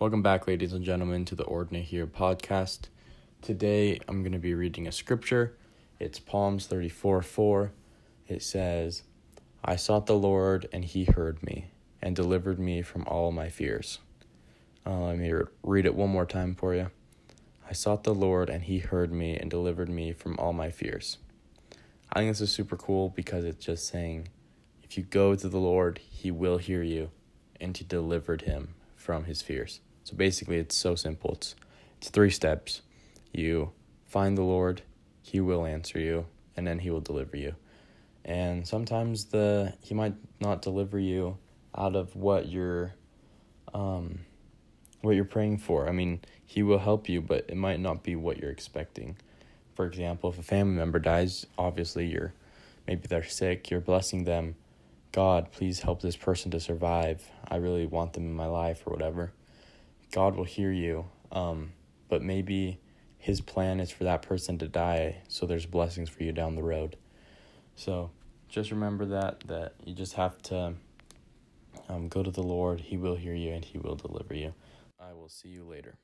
Welcome back, ladies and gentlemen, to the Ordinary Here podcast. Today I'm going to be reading a scripture. It's Psalms 34 4. It says, I sought the Lord, and he heard me, and delivered me from all my fears. Uh, let me read it one more time for you. I sought the Lord, and he heard me, and delivered me from all my fears. I think this is super cool because it's just saying, if you go to the Lord, he will hear you, and he delivered him from his fears. So basically, it's so simple. It's it's three steps. You find the Lord, He will answer you, and then He will deliver you. And sometimes the He might not deliver you out of what you're, um, what you're praying for. I mean, He will help you, but it might not be what you're expecting. For example, if a family member dies, obviously you're, maybe they're sick. You're blessing them. God, please help this person to survive. I really want them in my life or whatever God will hear you. Um, but maybe his plan is for that person to die, so there's blessings for you down the road. So just remember that that you just have to um, go to the Lord. He will hear you and he will deliver you. I will see you later.